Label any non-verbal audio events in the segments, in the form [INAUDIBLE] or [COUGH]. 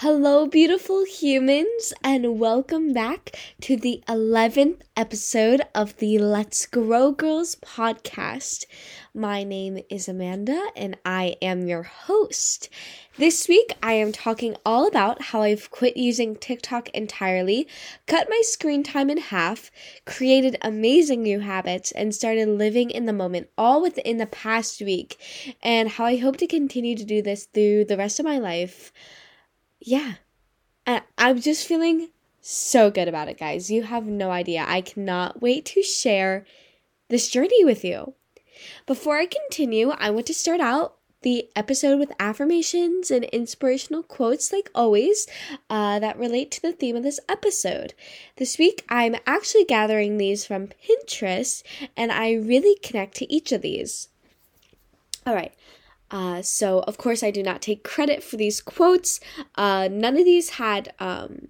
Hello, beautiful humans, and welcome back to the 11th episode of the Let's Grow Girls podcast. My name is Amanda, and I am your host. This week, I am talking all about how I've quit using TikTok entirely, cut my screen time in half, created amazing new habits, and started living in the moment all within the past week, and how I hope to continue to do this through the rest of my life yeah. I'm just feeling so good about it, guys. You have no idea. I cannot wait to share this journey with you. Before I continue, I want to start out the episode with affirmations and inspirational quotes, like always, uh, that relate to the theme of this episode. This week, I'm actually gathering these from Pinterest, and I really connect to each of these. All right, uh, so, of course, I do not take credit for these quotes. Uh, none of these had um,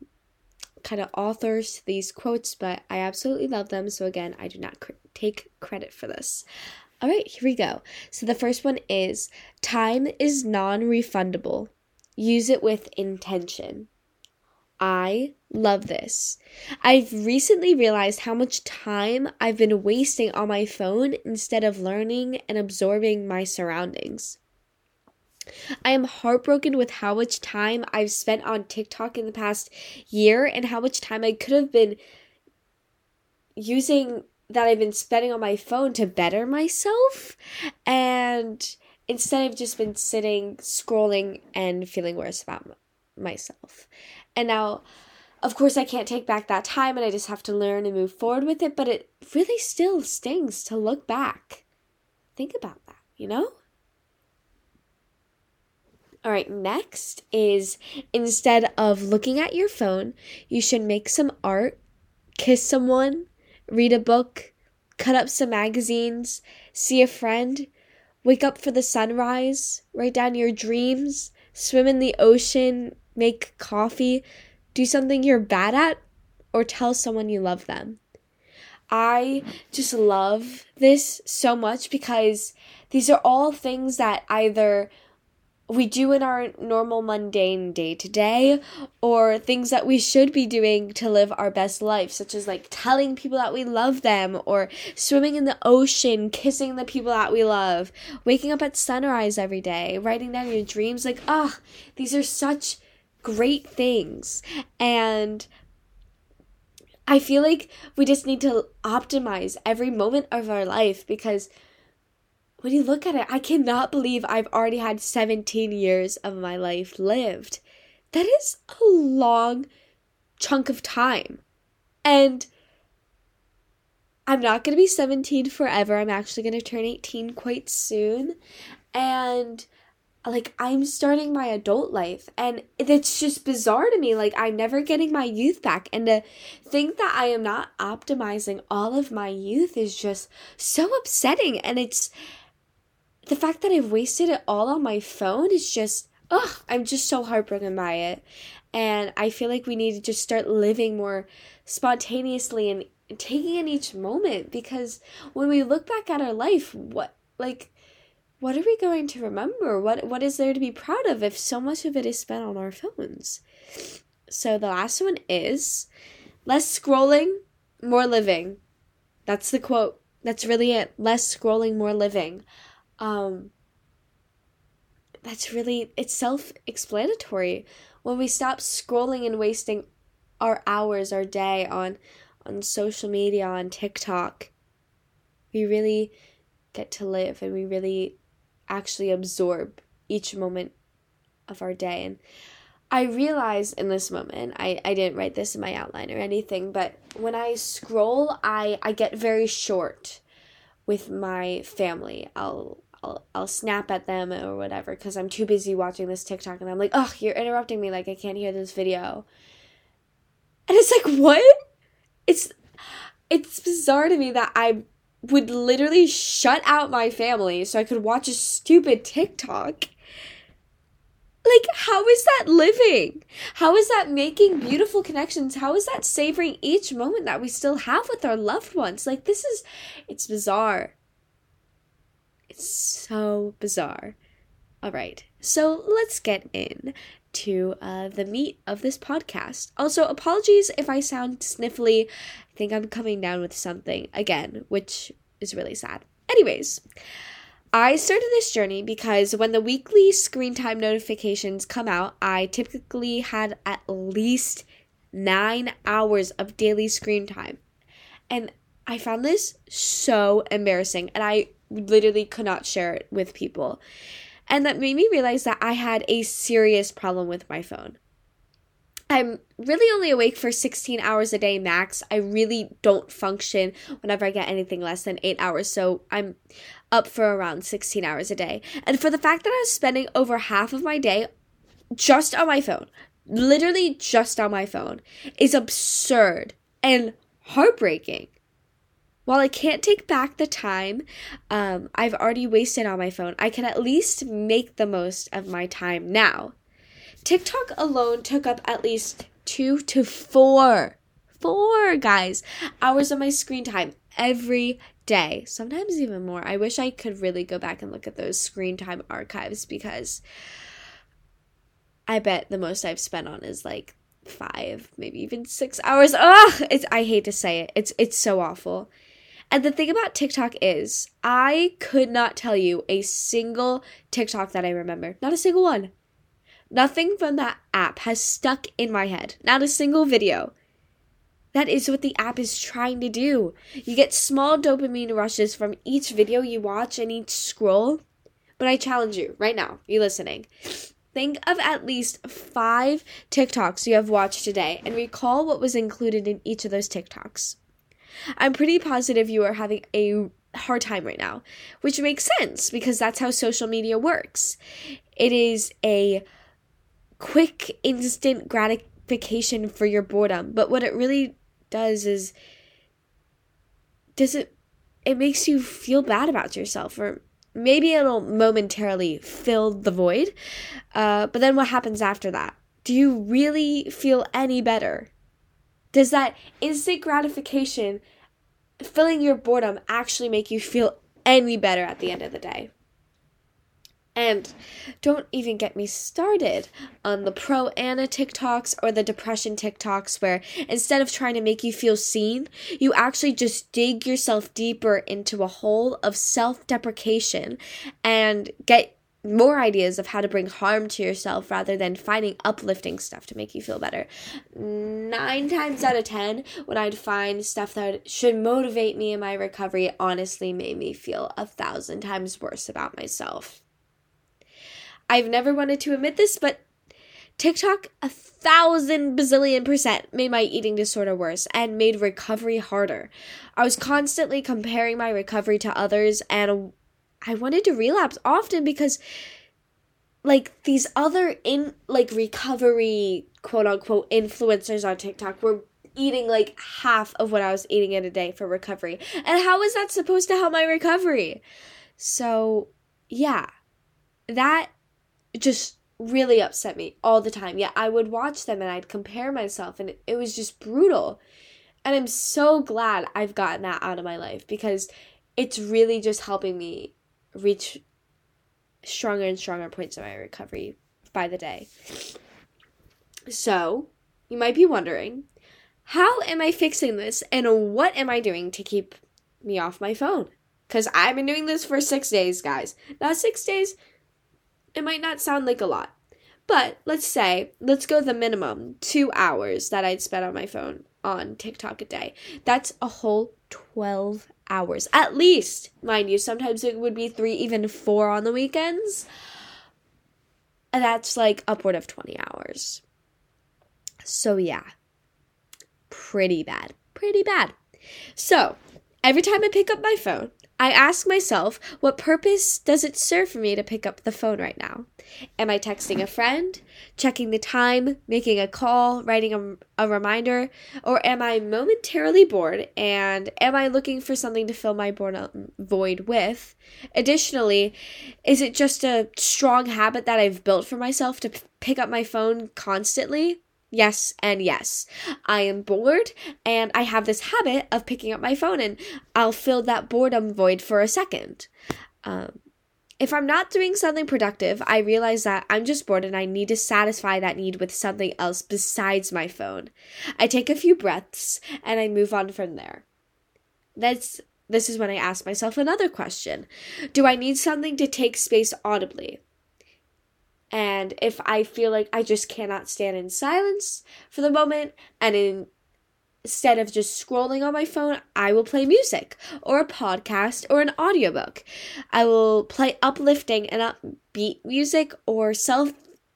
kind of authors these quotes, but I absolutely love them. So, again, I do not cr- take credit for this. All right, here we go. So, the first one is time is non refundable. Use it with intention. I love this. I've recently realized how much time I've been wasting on my phone instead of learning and absorbing my surroundings. I am heartbroken with how much time I've spent on TikTok in the past year and how much time I could have been using that I've been spending on my phone to better myself. And instead, I've just been sitting, scrolling, and feeling worse about myself. And now, of course, I can't take back that time and I just have to learn and move forward with it, but it really still stings to look back. Think about that, you know? All right, next is instead of looking at your phone, you should make some art, kiss someone, read a book, cut up some magazines, see a friend, wake up for the sunrise, write down your dreams, swim in the ocean, make coffee, do something you're bad at, or tell someone you love them. I just love this so much because these are all things that either we do in our normal mundane day to day or things that we should be doing to live our best life such as like telling people that we love them or swimming in the ocean kissing the people that we love waking up at sunrise every day writing down your dreams. Like ah oh, these are such great things. And I feel like we just need to optimize every moment of our life because when you look at it, I cannot believe I've already had 17 years of my life lived. That is a long chunk of time. And I'm not going to be 17 forever. I'm actually going to turn 18 quite soon. And like I'm starting my adult life and it's just bizarre to me like I'm never getting my youth back and to think that I am not optimizing all of my youth is just so upsetting and it's the fact that I've wasted it all on my phone is just, ugh, I'm just so heartbroken by it. And I feel like we need to just start living more spontaneously and taking in each moment because when we look back at our life, what, like, what are we going to remember? What what is there to be proud of if so much of it is spent on our phones? So the last one is less scrolling, more living. That's the quote. That's really it. Less scrolling, more living um that's really it's self-explanatory when we stop scrolling and wasting our hours our day on on social media on TikTok we really get to live and we really actually absorb each moment of our day and I realize in this moment, I, I didn't write this in my outline or anything, but when I scroll, I, I get very short with my family. I'll I'll, I'll snap at them or whatever because I'm too busy watching this TikTok and I'm like, oh, you're interrupting me. Like, I can't hear this video. And it's like, what? It's, it's bizarre to me that I would literally shut out my family so I could watch a stupid TikTok. Like, how is that living? How is that making beautiful connections? How is that savoring each moment that we still have with our loved ones? Like, this is, it's bizarre. It's so bizarre. All right, so let's get in to uh, the meat of this podcast. Also, apologies if I sound sniffly. I think I'm coming down with something again, which is really sad. Anyways, I started this journey because when the weekly screen time notifications come out, I typically had at least nine hours of daily screen time. And I found this so embarrassing, and I literally could not share it with people. And that made me realize that I had a serious problem with my phone. I'm really only awake for 16 hours a day max. I really don't function whenever I get anything less than 8 hours. So I'm up for around 16 hours a day. And for the fact that I was spending over half of my day just on my phone, literally just on my phone, is absurd and heartbreaking. While I can't take back the time um, I've already wasted on my phone, I can at least make the most of my time now. TikTok alone took up at least two to four, four guys, hours of my screen time every day, sometimes even more. I wish I could really go back and look at those screen time archives because I bet the most I've spent on is like five, maybe even six hours. Ugh, it's I hate to say it. It's it's so awful. And the thing about TikTok is, I could not tell you a single TikTok that I remember. Not a single one. Nothing from that app has stuck in my head. Not a single video. That is what the app is trying to do. You get small dopamine rushes from each video you watch and each scroll. But I challenge you right now, you listening. Think of at least five TikToks you have watched today and recall what was included in each of those TikToks. I'm pretty positive you are having a hard time right now, which makes sense because that's how social media works. It is a quick, instant gratification for your boredom, but what it really does is does it it makes you feel bad about yourself or maybe it'll momentarily fill the void uh, but then what happens after that do you really feel any better does that instant gratification, filling your boredom, actually make you feel any better at the end of the day? And don't even get me started on the pro ana TikToks or the depression TikToks, where instead of trying to make you feel seen, you actually just dig yourself deeper into a hole of self deprecation and get more ideas of how to bring harm to yourself rather than finding uplifting stuff to make you feel better. Nine times out of ten, when I'd find stuff that should motivate me in my recovery, honestly made me feel a thousand times worse about myself. I've never wanted to admit this, but TikTok a thousand bazillion percent made my eating disorder worse and made recovery harder. I was constantly comparing my recovery to others and I wanted to relapse often because like these other in like recovery quote unquote influencers on TikTok were eating like half of what I was eating in a day for recovery. And how is that supposed to help my recovery? So, yeah. That just really upset me all the time. Yeah, I would watch them and I'd compare myself and it, was just brutal. And I'm so glad I've gotten that out of my life because it's really just helping me reach stronger and stronger points of my recovery by the day. So, you might be wondering, how am I fixing this and what am I doing to keep me off my phone? Because I've been doing this for six days, guys. Now, six days, it might not sound like a lot. But let's say, let's go the minimum two hours that I'd spend on my phone on TikTok a day. That's a whole 12 hours. At least mind you sometimes it would be three even four on the weekends. And that's like upward of 20 hours. So yeah. Pretty bad. Pretty bad. So every time i pick up my phone I ask myself, what purpose does it serve for me to pick up the phone right now? Am I texting a friend, checking the time, making a call, writing a, a reminder, or am I momentarily bored and am I looking for something to fill my boredom uh, void with? Additionally, is it just a strong habit that I've built for myself to p- pick up my phone constantly? Yes and yes. I am bored and I have this habit of picking up my phone and I'll fill that boredom void for a second. Um, if I'm not doing something productive, I realize that I'm just bored and I need to satisfy that need with something else besides my phone. I take a few breaths and I move on from there. That's this is when I ask myself another question. Do I need something to take space audibly? And if I feel like I just cannot stand in silence for the moment and in instead of just scrolling on my phone, I will play music or a podcast or an audiobook. I will play uplifting and upbeat music or self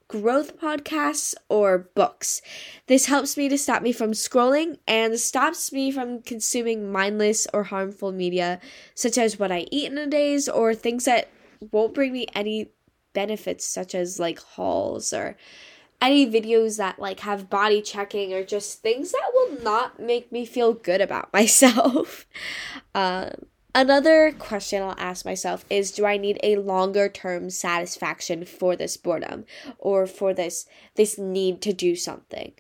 growth podcasts or books. This helps me to stop me from scrolling and stops me from consuming mindless or harmful media, such as what I eat in a days or things that won't bring me any benefits, such as like hauls or any videos that like have body checking or just things that will not make me feel good about [LAUGHS] myself. um, another question I'll ask myself is do I need a longer term satisfaction for this boredom or for this this need to do something?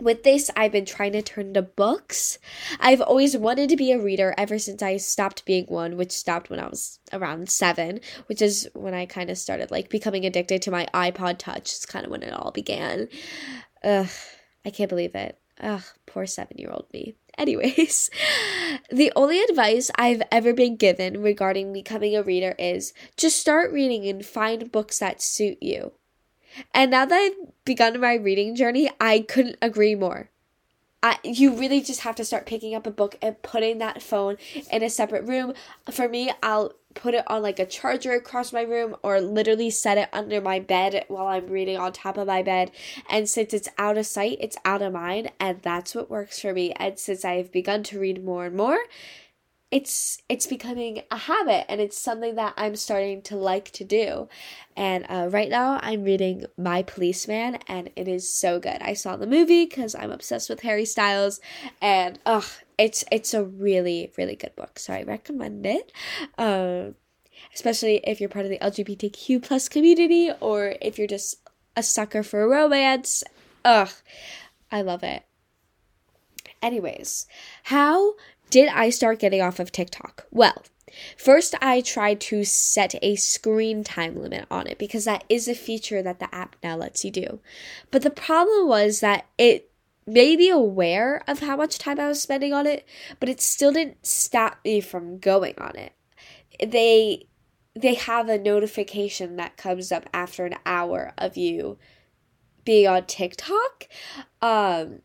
With this, I've been trying to turn to books. I've always wanted to be a reader ever since I stopped being one, which stopped when I was around seven, which is when I kind of started like becoming addicted to my iPod Touch. It's kind of when it all began. Ugh, I can't believe it. Ugh, poor seven year old me. Anyways, [LAUGHS] the only advice I've ever been given regarding becoming a reader is just start reading and find books that suit you. And now that I've begun my reading journey, I couldn't agree more. I, you really just have to start picking up a book and putting that phone in a separate room. For me, I'll put it on like a charger across my room or literally set it under my bed while I'm reading on top of my bed. And since it's out of sight, it's out of mind. And that's what works for me. And since I've begun to read more and more, it's it's becoming a habit and it's something that I'm starting to like to do. And uh, right now I'm reading My Policeman and it is so good. I saw the movie because I'm obsessed with Harry Styles and ugh, it's it's a really really good book. So I recommend it. Um, especially if you're part of the LGBTQ plus community or if you're just a sucker for romance. Ugh, I love it. Anyways, how did I start getting off of TikTok? Well, First, I tried to set a screen time limit on it because that is a feature that the app now lets you do. But the problem was that it made me aware of how much time I was spending on it, but it still didn't stop me from going on it. They they have a notification that comes up after an hour of you being on TikTok. Um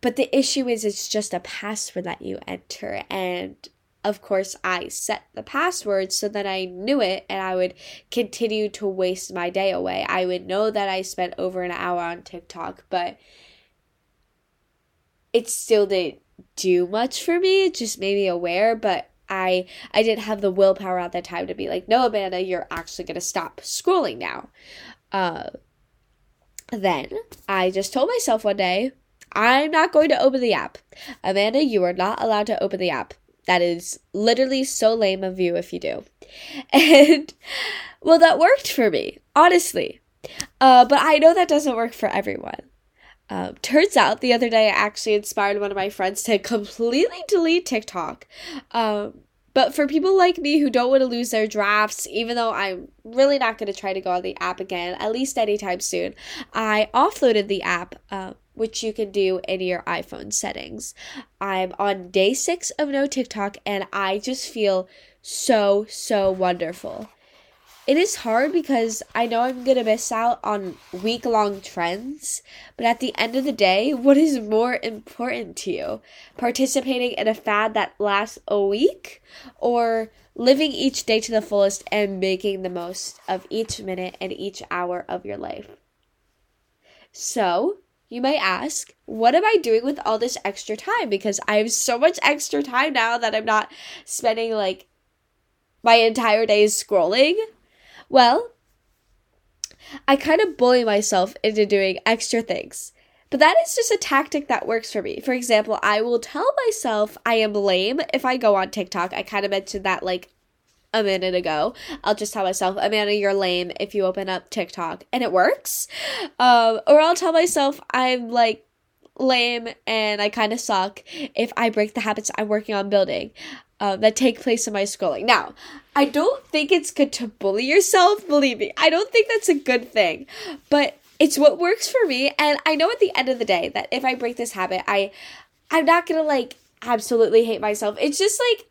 but the issue is, it's just a password that you enter. And of course, I set the password so that I knew it and I would continue to waste my day away. I would know that I spent over an hour on TikTok, but it still didn't do much for me. It just made me aware, but I I didn't have the willpower at that time to be like, no, Amanda, you're actually gonna stop scrolling now. Uh, then I just told myself one day, I'm not going to open the app. Amanda, you are not allowed to open the app. That is literally so lame of you if you do. [LAUGHS] And well, that worked for me, honestly. Uh, but I know that doesn't work for everyone. Um, turns out the other day I actually inspired one of my friends to completely delete TikTok. Um, but for people like me who don't want to lose their drafts, even though I'm really not going to try to go on the app again, at least anytime soon, I offloaded the app. Uh, which you can do in your iPhone settings. I'm on day six of no TikTok and I just feel so, so wonderful. It is hard because I know I'm to miss out on week long trends, but at the end of the day, [LAUGHS] what is more important to you? Participating in a fad that lasts a week or living each day to the fullest and making the most of each minute and each hour of your life? So, you may ask, what am I doing with all this extra time? Because I have so much extra time now that I'm not spending like my entire days scrolling. Well, I kind of bully myself into doing extra things. But that is just a tactic that works for me. For example, I will tell myself I am lame if I go on TikTok. I kind of mentioned that like a minute ago. I'll just tell myself, Amanda, you're lame if you open up TikTok. And it works. Um, or I'll tell myself I'm like lame and I kind of suck if I break the habits I'm working on building. um, that take place in my scrolling. Now, I don't think it's good to bully yourself, believe me. I don't think that's a good thing. But it's what works for me and I know at the end of the day that if I break this habit, I I'm not to like absolutely hate myself. It's just like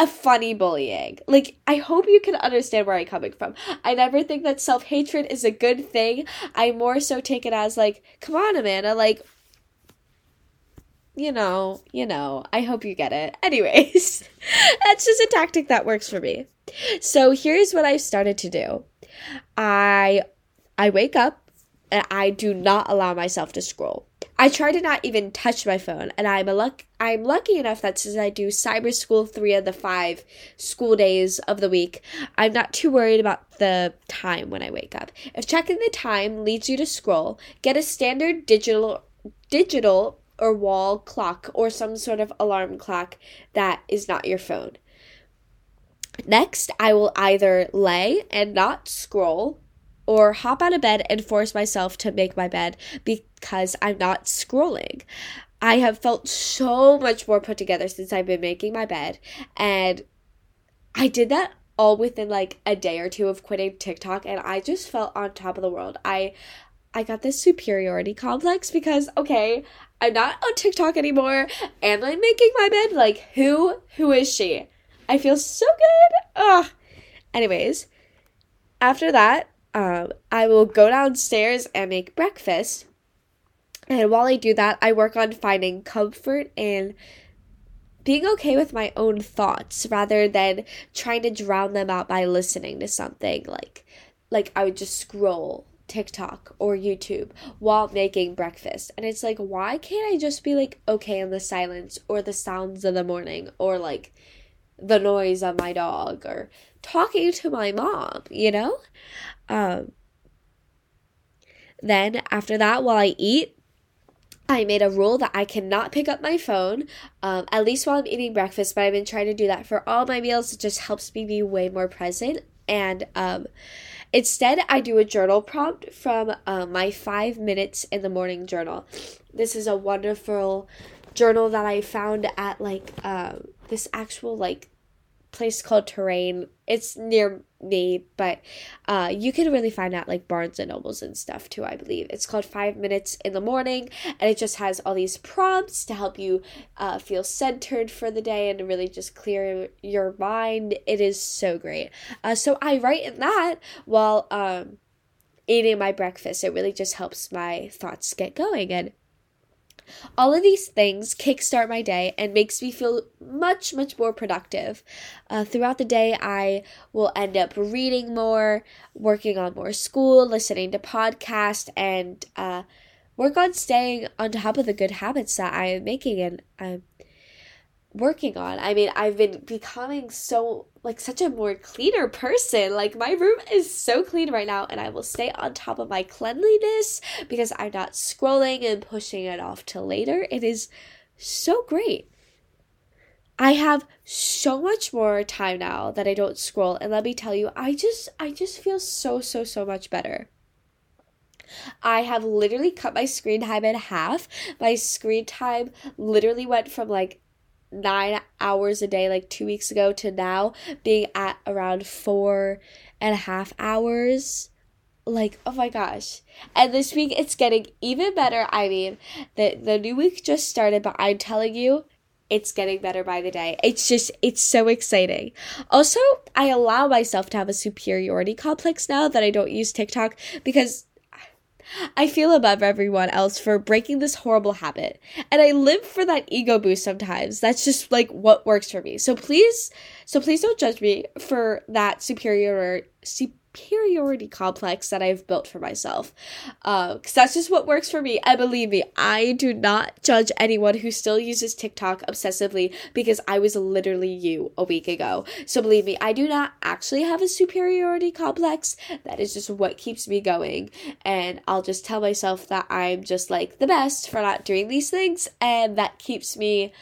a funny bullying. Like, I hope you can understand where I'm coming from. I never think that self hatred is a good thing. I more so take it as, like, come on, Amanda, like, you know, you know, I hope you get it. [LAUGHS] Anyways, that's just a tactic that works for me. So here's what I've started to do. I I wake up and I do not allow myself to scroll. I try to not even touch my phone, and I'm a luck. I'm lucky enough that since I do cyber school three of the five school days of the week, I'm not too worried about the time when I wake up. If checking the time leads you to scroll, get a standard digital digital or wall clock or some sort of alarm clock that is not your phone. Next, I will either lay and not scroll or hop out of bed and force myself to make my bed because I'm not scrolling. I have felt so much more put together since I've been making my bed. And I did that all within like a day or two of quitting TikTok and I just felt on top of the world. I I got this superiority complex because okay, I'm not on TikTok anymore and I'm making my bed. Like who who is she? I feel so good. Ugh. Anyways, after that, um, I will go downstairs and make breakfast. And while I do that, I work on finding comfort and being okay with my own thoughts rather than trying to drown them out by listening to something like like I would just scroll TikTok or YouTube while making breakfast. And it's like why can't I just be like okay in the silence or the sounds of the morning or like the noise of my dog or talking to my mom, you know? Um, then after that, while I eat, I made a rule that I cannot pick up my phone, um, at least while I'm eating breakfast, but I've been trying to do that for all my meals. It just helps me be way more present. And um, instead, I do a journal prompt from uh, my five minutes in the morning journal. This is a wonderful journal that I found at like um, this actual like place called Terrain. It's near me, but uh, you can really find out like Barnes and Nobles and stuff too, I believe. It's called Five Minutes in the Morning, and it just has all these prompts to help you uh, feel centered for the day and really just clear your mind. It is so great. Uh, so I write in that while um, eating my breakfast. It really just helps my thoughts get going and all of these things kickstart my day and makes me feel much much more productive. Uh, throughout the day, I will end up reading more, working on more school, listening to podcasts, and uh, work on staying on top of the good habits that I am making and I'm working on. I mean, I've been becoming so like such a more cleaner person. Like my room is so clean right now and I will stay on top of my cleanliness because I'm not scrolling and pushing it off till later. It is so great. I have so much more time now that I don't scroll and let me tell you, I just I just feel so so so much better. I have literally cut my screen time in half. My screen time literally went from like nine hours a day like two weeks ago to now being at around four and a half hours. Like oh my gosh. And this week it's getting even better. I mean the the new week just started but i'm telling you it's getting better by the day. It's just it's so exciting. Also i allow myself to have a superiority complex now that i don't use tiktok because I feel above everyone else for breaking this horrible habit. And I live for that ego boost sometimes. That's just like what works for me. So please, so please don't judge me for that superior superiority complex that I've built for myself. Because uh, that's just what works for me. And believe me, I do not judge anyone who still uses TikTok obsessively because I was literally you a week ago. So believe me, I do not actually have a superiority complex. That is just what keeps me going. And I'll just tell myself that I'm just like the best for not doing these things. And that keeps me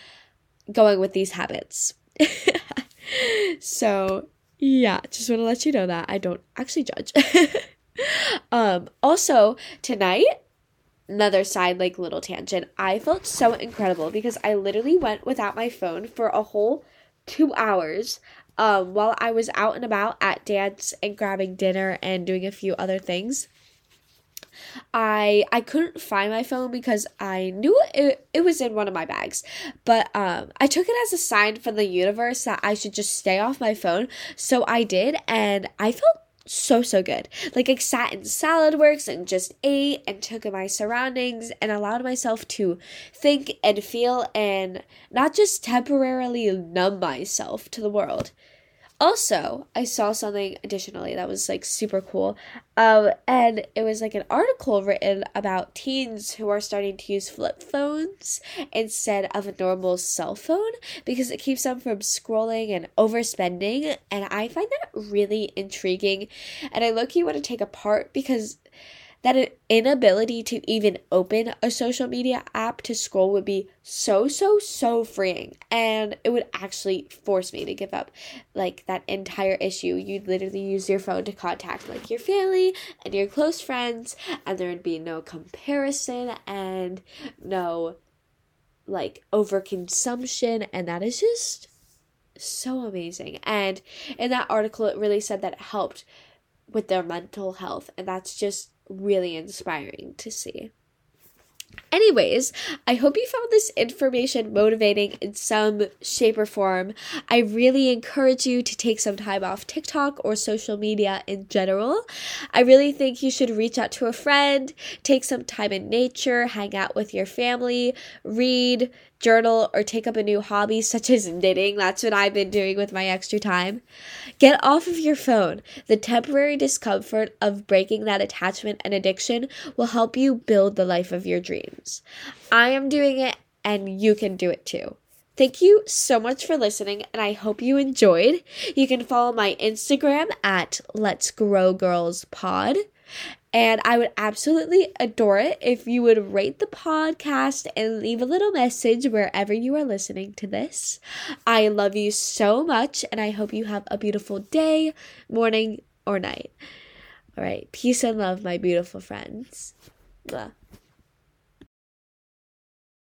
going with these habits. [LAUGHS] so yeah, just want to let you know that I don't actually judge. [LAUGHS] um, also, tonight, another side like little tangent. I felt so incredible because I literally went without my phone for a whole two hours um, while I was out and about at dance and grabbing dinner and doing a few other things. I I couldn't find my phone because I knew it, it was in one of my bags. But um I took it as a sign from the universe that I should just stay off my phone. So I did and I felt so so good. Like I sat in Saladworks and just ate and took in my surroundings and allowed myself to think and feel and not just temporarily numb myself to the world. Also, I saw something additionally that was like super cool. Um, and it was like an article written about teens who are starting to use flip phones instead of a normal cell phone because it keeps them from scrolling and overspending. And I find that really intriguing. And I look you want to take apart because that an inability to even open a social media app to scroll would be so so so freeing. And it would actually force me to give up like that entire issue. You'd literally use your phone to contact like your family and your close friends and there would be no comparison and no like overconsumption. And that is just so amazing. And in that article it really said that it helped with their mental health. And that's just really inspiring to see. Anyways, I hope you found this information motivating in some shape or form. I really encourage you to take some time off TikTok or social media in general. I really think you should reach out to a friend, take some time in nature, hang out with your family, read, journal, or take up a new hobby such as knitting. That's what I've been doing with my extra time. Get off of your phone. The temporary discomfort of breaking that attachment and addiction will help you build the life of your dreams. I am doing it, and you can do it too. Thank you so much for listening, and I hope you enjoyed. You can follow my Instagram at Let's Grow Girls Pod. And I would absolutely adore it if you would rate the podcast and leave a little message wherever you are listening to this. I love you so much, and I hope you have a beautiful day, morning, or night. All right, peace and love, my beautiful friends. Blah.